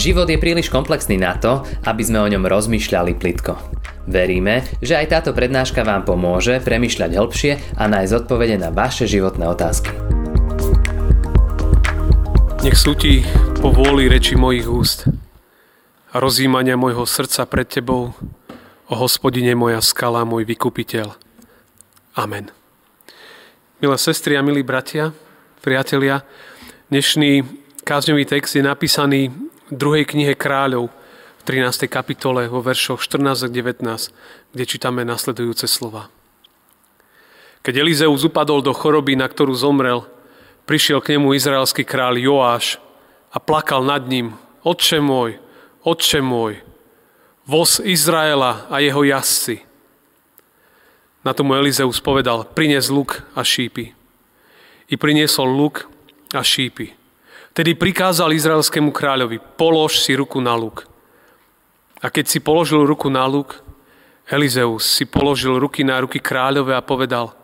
Život je príliš komplexný na to, aby sme o ňom rozmýšľali plitko. Veríme, že aj táto prednáška vám pomôže premyšľať hĺbšie a nájsť odpovede na vaše životné otázky. Nech sú ti po vôli reči mojich úst a rozjímania môjho srdca pred Tebou, o hospodine moja skala, môj vykupiteľ. Amen. Milé sestry a milí bratia, priatelia, dnešný kázňový text je napísaný druhej knihe kráľov, v 13. kapitole vo veršoch 14 a 19, kde čítame nasledujúce slova. Keď Elizeus upadol do choroby, na ktorú zomrel, prišiel k nemu izraelský kráľ Joáš a plakal nad ním. Otče môj, otče môj, voz Izraela a jeho jazdci. Na tomu Elizeus povedal, prines luk a šípy. I priniesol luk a šípy. Tedy prikázal izraelskému kráľovi, polož si ruku na luk. A keď si položil ruku na luk, Elizeus si položil ruky na ruky kráľove a povedal,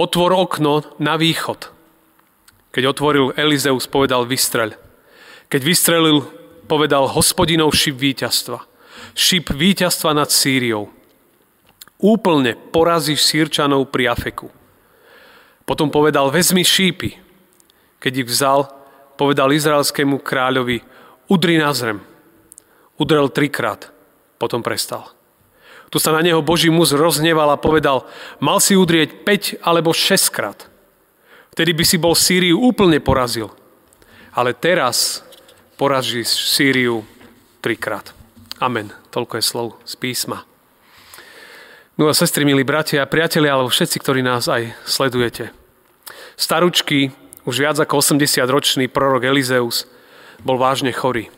otvor okno na východ. Keď otvoril Elizeus, povedal, vystreľ. Keď vystrelil, povedal, hospodinov šip víťazstva. Šip víťazstva nad Sýriou. Úplne porazíš Sýrčanov pri Afeku. Potom povedal, vezmi šípy. Keď ich vzal, povedal izraelskému kráľovi, udri na zrem. Udrel trikrát, potom prestal. Tu sa na neho Boží muž rozneval a povedal, mal si udrieť 5 alebo 6 krát. Vtedy by si bol Sýriu úplne porazil. Ale teraz porazíš Sýriu trikrát. Amen. Toľko je slov z písma. No a sestry, milí bratia priatelia, alebo všetci, ktorí nás aj sledujete. Staručky, už viac ako 80-ročný prorok Elizeus, bol vážne chorý.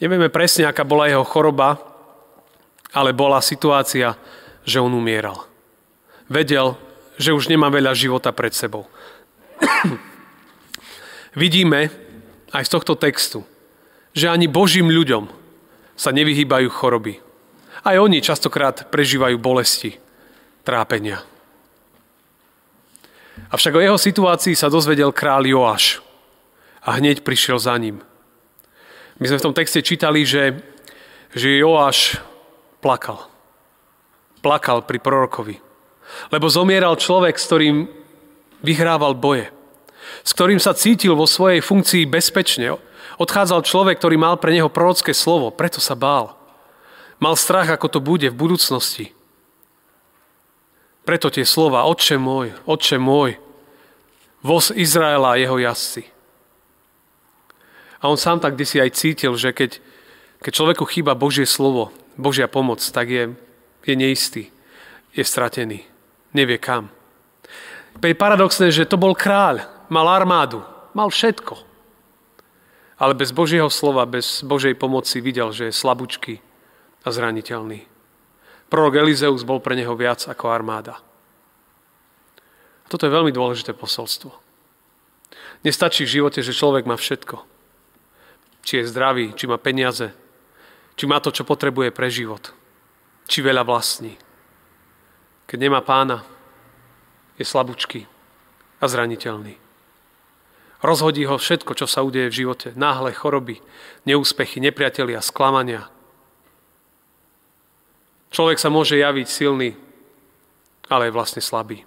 Nevieme presne, aká bola jeho choroba, ale bola situácia, že on umieral. Vedel, že už nemá veľa života pred sebou. Vidíme aj z tohto textu, že ani Božím ľuďom sa nevyhýbajú choroby. Aj oni častokrát prežívajú bolesti, trápenia. Avšak o jeho situácii sa dozvedel král Joáš a hneď prišiel za ním. My sme v tom texte čítali, že, že Joáš plakal. Plakal pri prorokovi. Lebo zomieral človek, s ktorým vyhrával boje. S ktorým sa cítil vo svojej funkcii bezpečne. Odchádzal človek, ktorý mal pre neho prorocké slovo, preto sa bál. Mal strach, ako to bude v budúcnosti. Preto tie slova, Otče môj, Otče môj, voz Izraela a jeho jazdci. A on sám tak si aj cítil, že keď, keď človeku chýba Božie slovo, Božia pomoc, tak je, je neistý, je stratený, nevie kam. Je paradoxné, že to bol kráľ, mal armádu, mal všetko. Ale bez Božieho slova, bez Božej pomoci videl, že je slabúčky a zraniteľný. Prorok Elizeus bol pre neho viac ako armáda. A toto je veľmi dôležité posolstvo. Nestačí v živote, že človek má všetko či je zdravý, či má peniaze, či má to, čo potrebuje pre život, či veľa vlastní. Keď nemá pána, je slabúčky a zraniteľný. Rozhodí ho všetko, čo sa udeje v živote. Náhle choroby, neúspechy, nepriatelia, sklamania. Človek sa môže javiť silný, ale je vlastne slabý.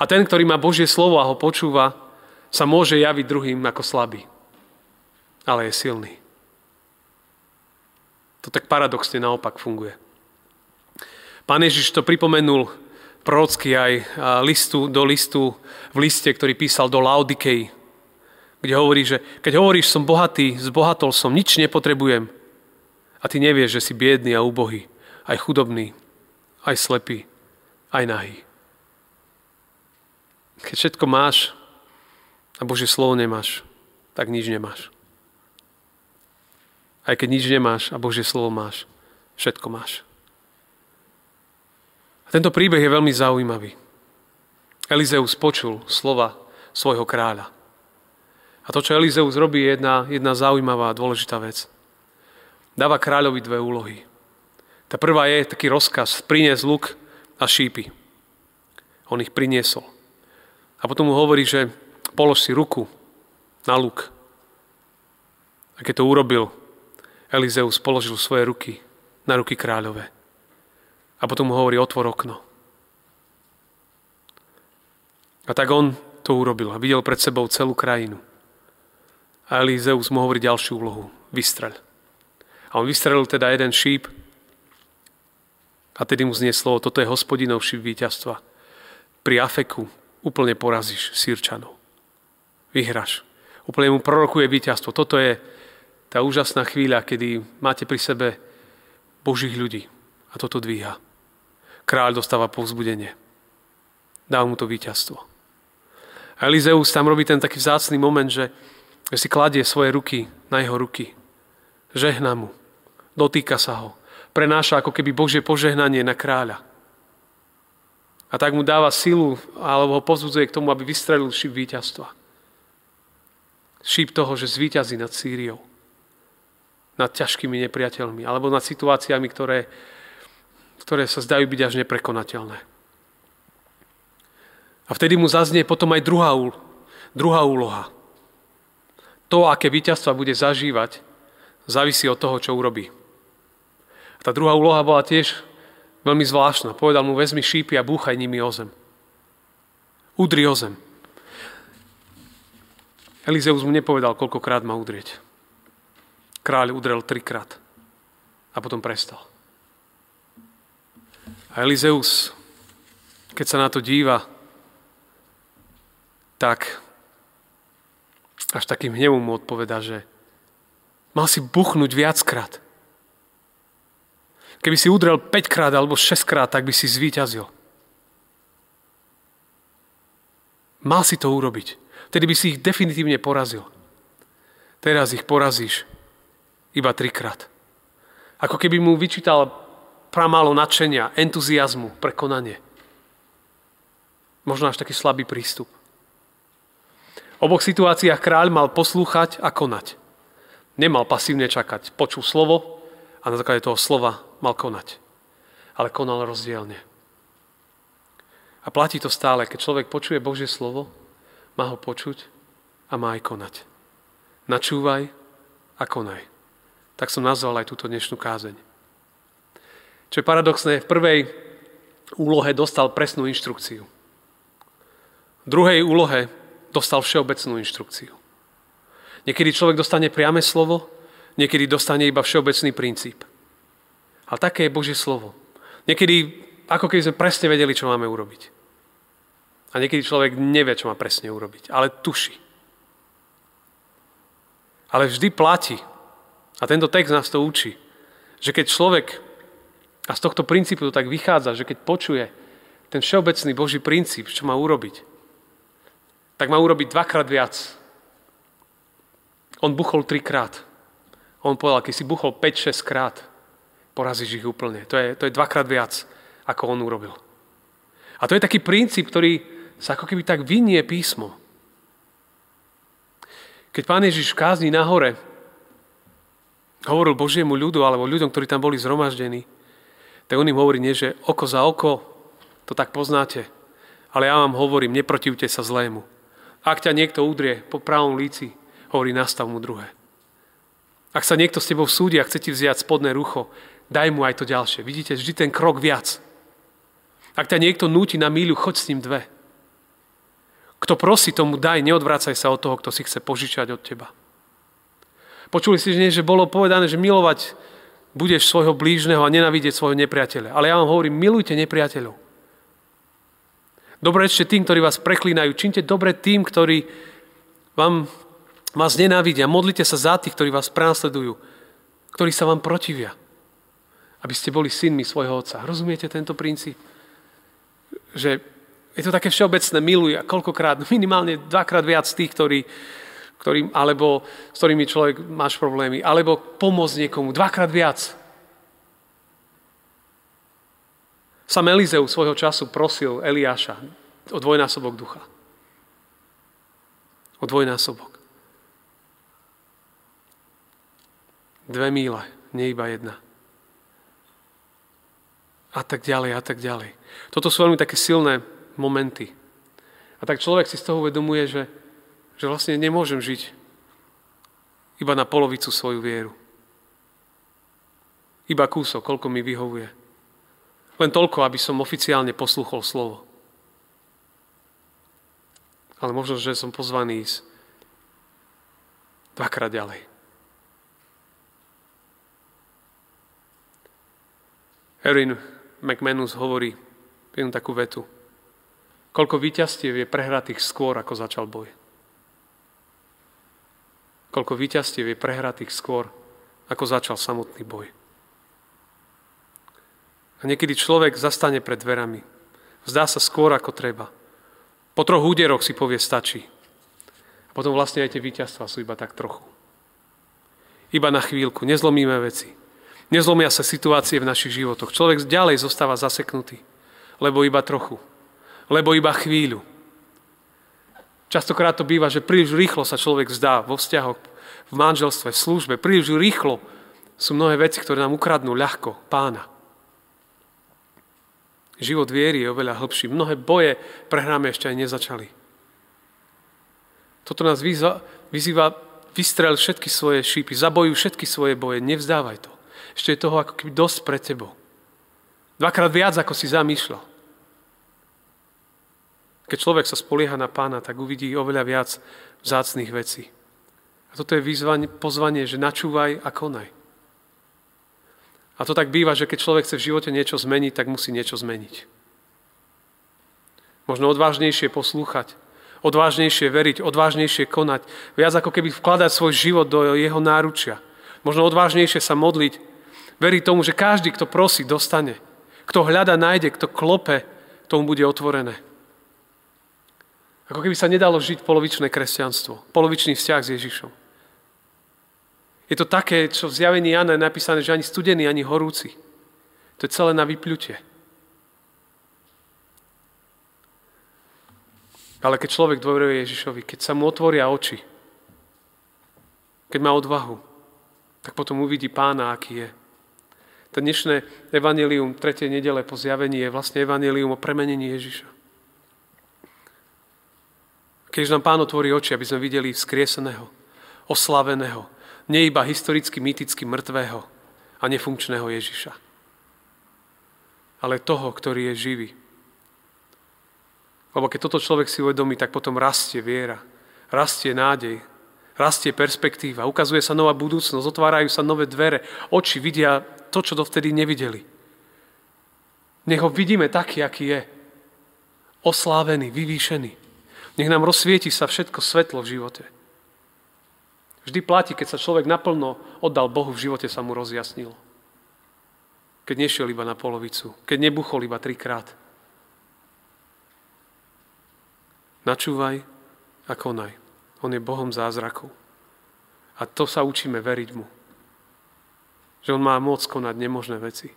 A ten, ktorý má Božie slovo a ho počúva, sa môže javiť druhým ako slabý ale je silný. To tak paradoxne naopak funguje. Pán Ježiš to pripomenul prorocky aj listu, do listu, v liste, ktorý písal do Laodikei, kde hovorí, že keď hovoríš, som bohatý, zbohatol som, nič nepotrebujem a ty nevieš, že si biedný a úbohý, aj chudobný, aj slepý, aj nahý. Keď všetko máš a Božie slovo nemáš, tak nič nemáš. Aj keď nič nemáš a Božie slovo máš, všetko máš. A tento príbeh je veľmi zaujímavý. Elizeus počul slova svojho kráľa. A to, čo Elizeus robí, je jedna, jedna zaujímavá a dôležitá vec. Dáva kráľovi dve úlohy. Tá prvá je taký rozkaz, prinies luk a šípy. On ich priniesol. A potom mu hovorí, že polož si ruku na luk. A keď to urobil, Elizeus položil svoje ruky na ruky kráľové. A potom mu hovorí, otvor okno. A tak on to urobil a videl pred sebou celú krajinu. A Elizeus mu hovorí ďalšiu úlohu. Vystrel. A on vystrelil teda jeden šíp a tedy mu znie slovo, toto je hospodinov šíp víťazstva. Pri Afeku úplne porazíš Sýrčanov. Vyhraš. Úplne mu prorokuje víťazstvo. Toto je tá úžasná chvíľa, kedy máte pri sebe Božích ľudí. A toto dvíha. Kráľ dostáva povzbudenie. Dá mu to víťazstvo. A Elizeus tam robí ten taký vzácný moment, že si kladie svoje ruky na jeho ruky. Žehná mu. Dotýka sa ho. Prenáša ako keby Božie požehnanie na kráľa. A tak mu dáva silu, alebo ho pozbudzuje k tomu, aby vystrelil šíp víťazstva. Šíp toho, že zvíťazí nad Sýriou nad ťažkými nepriateľmi alebo nad situáciami, ktoré, ktoré sa zdajú byť až neprekonateľné. A vtedy mu zaznie potom aj druhá, druhá úloha. To, aké víťazstva bude zažívať, závisí od toho, čo urobí. A tá druhá úloha bola tiež veľmi zvláštna. Povedal mu, vezmi šípy a búchaj nimi o zem. Udri o zem. Elizeus mu nepovedal, koľkokrát má udrieť. Kráľ udrel trikrát a potom prestal. A Elizeus, keď sa na to díva, tak až takým hnevom mu odpoveda, že mal si buchnúť viackrát. Keby si udrel 5 krát alebo 6 krát, tak by si zvíťazil. Mal si to urobiť. Vtedy by si ich definitívne porazil. Teraz ich porazíš iba trikrát. Ako keby mu vyčítal pramálo nadšenia, entuziasmu pre konanie. Možno až taký slabý prístup. V oboch situáciách kráľ mal poslúchať a konať. Nemal pasívne čakať. Počul slovo a na základe toho slova mal konať. Ale konal rozdielne. A platí to stále, keď človek počuje Božie slovo, má ho počuť a má aj konať. Načúvaj a konaj tak som nazval aj túto dnešnú kázeň. Čo je paradoxné, v prvej úlohe dostal presnú inštrukciu. V druhej úlohe dostal všeobecnú inštrukciu. Niekedy človek dostane priame slovo, niekedy dostane iba všeobecný princíp. Ale také je Božie slovo. Niekedy, ako keby sme presne vedeli, čo máme urobiť. A niekedy človek nevie, čo má presne urobiť, ale tuší. Ale vždy platí, a tento text nás to učí, že keď človek, a z tohto princípu to tak vychádza, že keď počuje ten všeobecný Boží princíp, čo má urobiť, tak má urobiť dvakrát viac. On buchol trikrát. On povedal, keď si buchol 5-6 krát, porazíš ich úplne. To je, to je dvakrát viac, ako on urobil. A to je taký princíp, ktorý sa ako keby tak vynie písmo. Keď pán Ježiš v kázni na hore hovoril Božiemu ľudu alebo ľuďom, ktorí tam boli zhromaždení, tak on im hovorí nie, že oko za oko, to tak poznáte, ale ja vám hovorím, neprotivte sa zlému. Ak ťa niekto udrie po pravom líci, hovorí, nastav mu druhé. Ak sa niekto s tebou súdi a chce ti vziať spodné rucho, daj mu aj to ďalšie. Vidíte, vždy ten krok viac. Ak ťa niekto núti na míľu, choď s ním dve. Kto prosí, tomu daj, neodvracaj sa od toho, kto si chce požičať od teba. Počuli ste, že bolo povedané, že milovať budeš svojho blížneho a nenavidieť svojho nepriateľa. Ale ja vám hovorím, milujte nepriateľov. Dobre ešte tým, ktorí vás preklínajú. Činte dobre tým, ktorí vám, vás nenávidia. Modlite sa za tých, ktorí vás prenasledujú, ktorí sa vám protivia. Aby ste boli synmi svojho otca. Rozumiete tento princíp? Že je to také všeobecné, miluj a koľkokrát, minimálne dvakrát viac tých, ktorí, ktorým, alebo s ktorými človek máš problémy, alebo pomôcť niekomu dvakrát viac. Sam Elizeu svojho času prosil Eliáša o dvojnásobok ducha. O dvojnásobok. Dve míle, nie iba jedna. A tak ďalej, a tak ďalej. Toto sú veľmi také silné momenty. A tak človek si z toho uvedomuje, že že vlastne nemôžem žiť iba na polovicu svoju vieru. Iba kúsok, koľko mi vyhovuje. Len toľko, aby som oficiálne posluchol slovo. Ale možno, že som pozvaný ísť dvakrát ďalej. Erin McManus hovorí jednu takú vetu. Koľko víťazstiev je prehratých skôr, ako začal boj. Koľko víťazstiev je prehratých skôr, ako začal samotný boj. A niekedy človek zastane pred dverami. Vzdá sa skôr, ako treba. Po troch úderoch si povie, stačí. A potom vlastne aj tie víťazstva sú iba tak trochu. Iba na chvíľku. Nezlomíme veci. Nezlomia sa situácie v našich životoch. Človek ďalej zostáva zaseknutý. Lebo iba trochu. Lebo iba chvíľu. Častokrát to býva, že príliš rýchlo sa človek zdá vo vzťahoch, v manželstve, v službe. Príliš rýchlo sú mnohé veci, ktoré nám ukradnú ľahko pána. Život viery je oveľa hlbší. Mnohé boje prehráme ešte aj nezačali. Toto nás vyzva, vyzýva, vystrel všetky svoje šípy, zabojuj všetky svoje boje, nevzdávaj to. Ešte je toho ako keby dosť pre tebou. Dvakrát viac, ako si zamýšľal. Keď človek sa spolieha na pána, tak uvidí oveľa viac vzácných vecí. A toto je výzvanie, pozvanie, že načúvaj a konaj. A to tak býva, že keď človek chce v živote niečo zmeniť, tak musí niečo zmeniť. Možno odvážnejšie poslúchať, odvážnejšie veriť, odvážnejšie konať, viac ako keby vkladať svoj život do jeho náručia. Možno odvážnejšie sa modliť, veriť tomu, že každý, kto prosí, dostane. Kto hľada, nájde, kto klope, tomu bude otvorené. Ako keby sa nedalo žiť polovičné kresťanstvo, polovičný vzťah s Ježišom. Je to také, čo v zjavení Jana je napísané, že ani studený, ani horúci. To je celé na vypľutie. Ale keď človek dôveruje Ježišovi, keď sa mu otvoria oči, keď má odvahu, tak potom uvidí pána, aký je. To dnešné evanelium 3. nedele po zjavení je vlastne evanelium o premenení Ježiša. Keď nám pán otvorí oči, aby sme videli vzkrieseného, oslaveného, nie iba historicky, mýticky mŕtvého a nefunkčného Ježiša, ale toho, ktorý je živý. Lebo keď toto človek si uvedomí, tak potom rastie viera, rastie nádej, rastie perspektíva, ukazuje sa nová budúcnosť, otvárajú sa nové dvere, oči vidia to, čo dovtedy nevideli. Nech ho vidíme taký, aký je. Oslávený, vyvýšený. Nech nám rozsvieti sa všetko svetlo v živote. Vždy platí, keď sa človek naplno oddal Bohu, v živote sa mu rozjasnilo. Keď nešiel iba na polovicu, keď nebuchol iba trikrát. Načúvaj a konaj. On je Bohom zázrakov. A to sa učíme veriť mu. Že on má moc konať nemožné veci.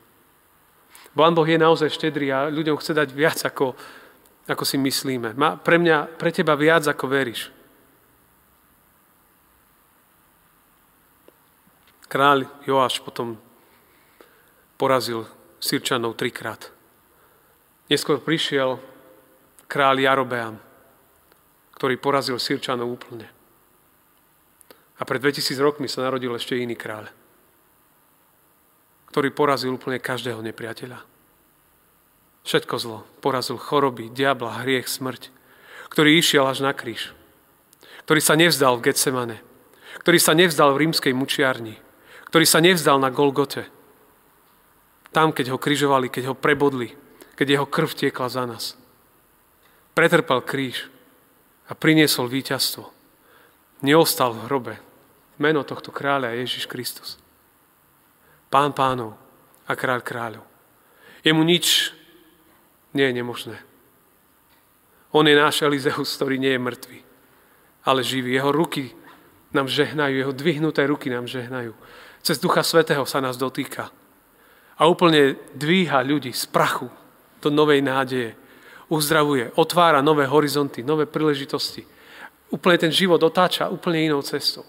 Pán Boh je naozaj štedrý a ľuďom chce dať viac, ako, ako si myslíme. Má pre mňa, pre teba viac, ako veríš. Kráľ Joáš potom porazil Sirčanov trikrát. Neskôr prišiel kráľ Jarobeam, ktorý porazil Sirčanov úplne. A pred 2000 rokmi sa narodil ešte iný kráľ, ktorý porazil úplne každého nepriateľa. Všetko zlo. Porazil choroby, diabla, hriech, smrť. Ktorý išiel až na kríž. Ktorý sa nevzdal v Getsemane. Ktorý sa nevzdal v rímskej mučiarni ktorý sa nevzdal na Golgote. Tam, keď ho križovali, keď ho prebodli, keď jeho krv tiekla za nás. Pretrpel kríž a priniesol víťazstvo. Neostal v hrobe. Meno tohto kráľa je Ježiš Kristus. Pán pánov a kráľ kráľov. Jemu nič nie je nemožné. On je náš Elizeus, ktorý nie je mŕtvý, ale živý. Jeho ruky nám žehnajú, jeho dvihnuté ruky nám žehnajú. Cez Ducha Svetého sa nás dotýka. A úplne dvíha ľudí z prachu do novej nádeje. Uzdravuje, otvára nové horizonty, nové príležitosti. Úplne ten život otáča úplne inou cestou.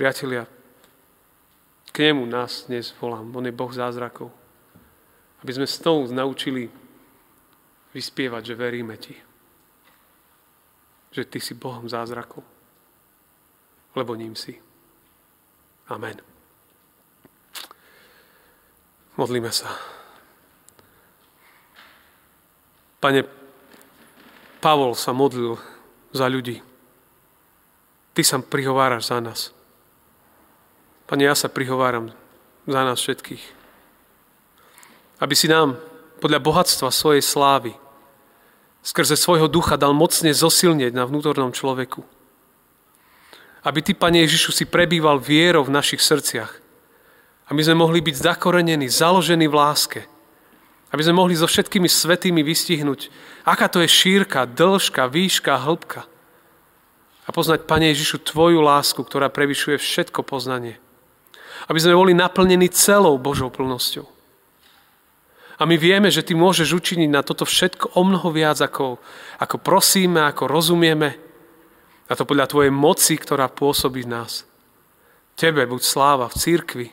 Priatelia, k nemu nás dnes volám. On je Boh zázrakov. Aby sme znovu naučili vyspievať, že veríme Ti. Že Ty si Bohom zázrakov lebo ním si. Amen. Modlíme sa. Pane, Pavol sa modlil za ľudí. Ty sa prihováraš za nás. Pane, ja sa prihováram za nás všetkých. Aby si nám podľa bohatstva svojej slávy skrze svojho ducha dal mocne zosilnieť na vnútornom človeku. Aby Ty, Pane Ježišu, si prebýval vierou v našich srdciach. Aby sme mohli byť zakorenení, založení v láske – aby sme mohli so všetkými svetými vystihnúť, aká to je šírka, dĺžka, výška, hĺbka. A poznať, Pane Ježišu, Tvoju lásku, ktorá prevyšuje všetko poznanie. Aby sme boli naplnení celou Božou plnosťou. A my vieme, že Ty môžeš učiniť na toto všetko o mnoho viac, ako, ako prosíme, ako rozumieme. A to podľa Tvojej moci, ktorá pôsobí v nás. Tebe buď sláva v církvi,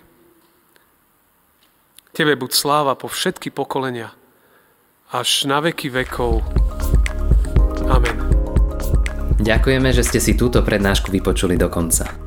Tebe buď sláva po všetky pokolenia, až na veky vekov. Amen. Ďakujeme, že ste si túto prednášku vypočuli do konca.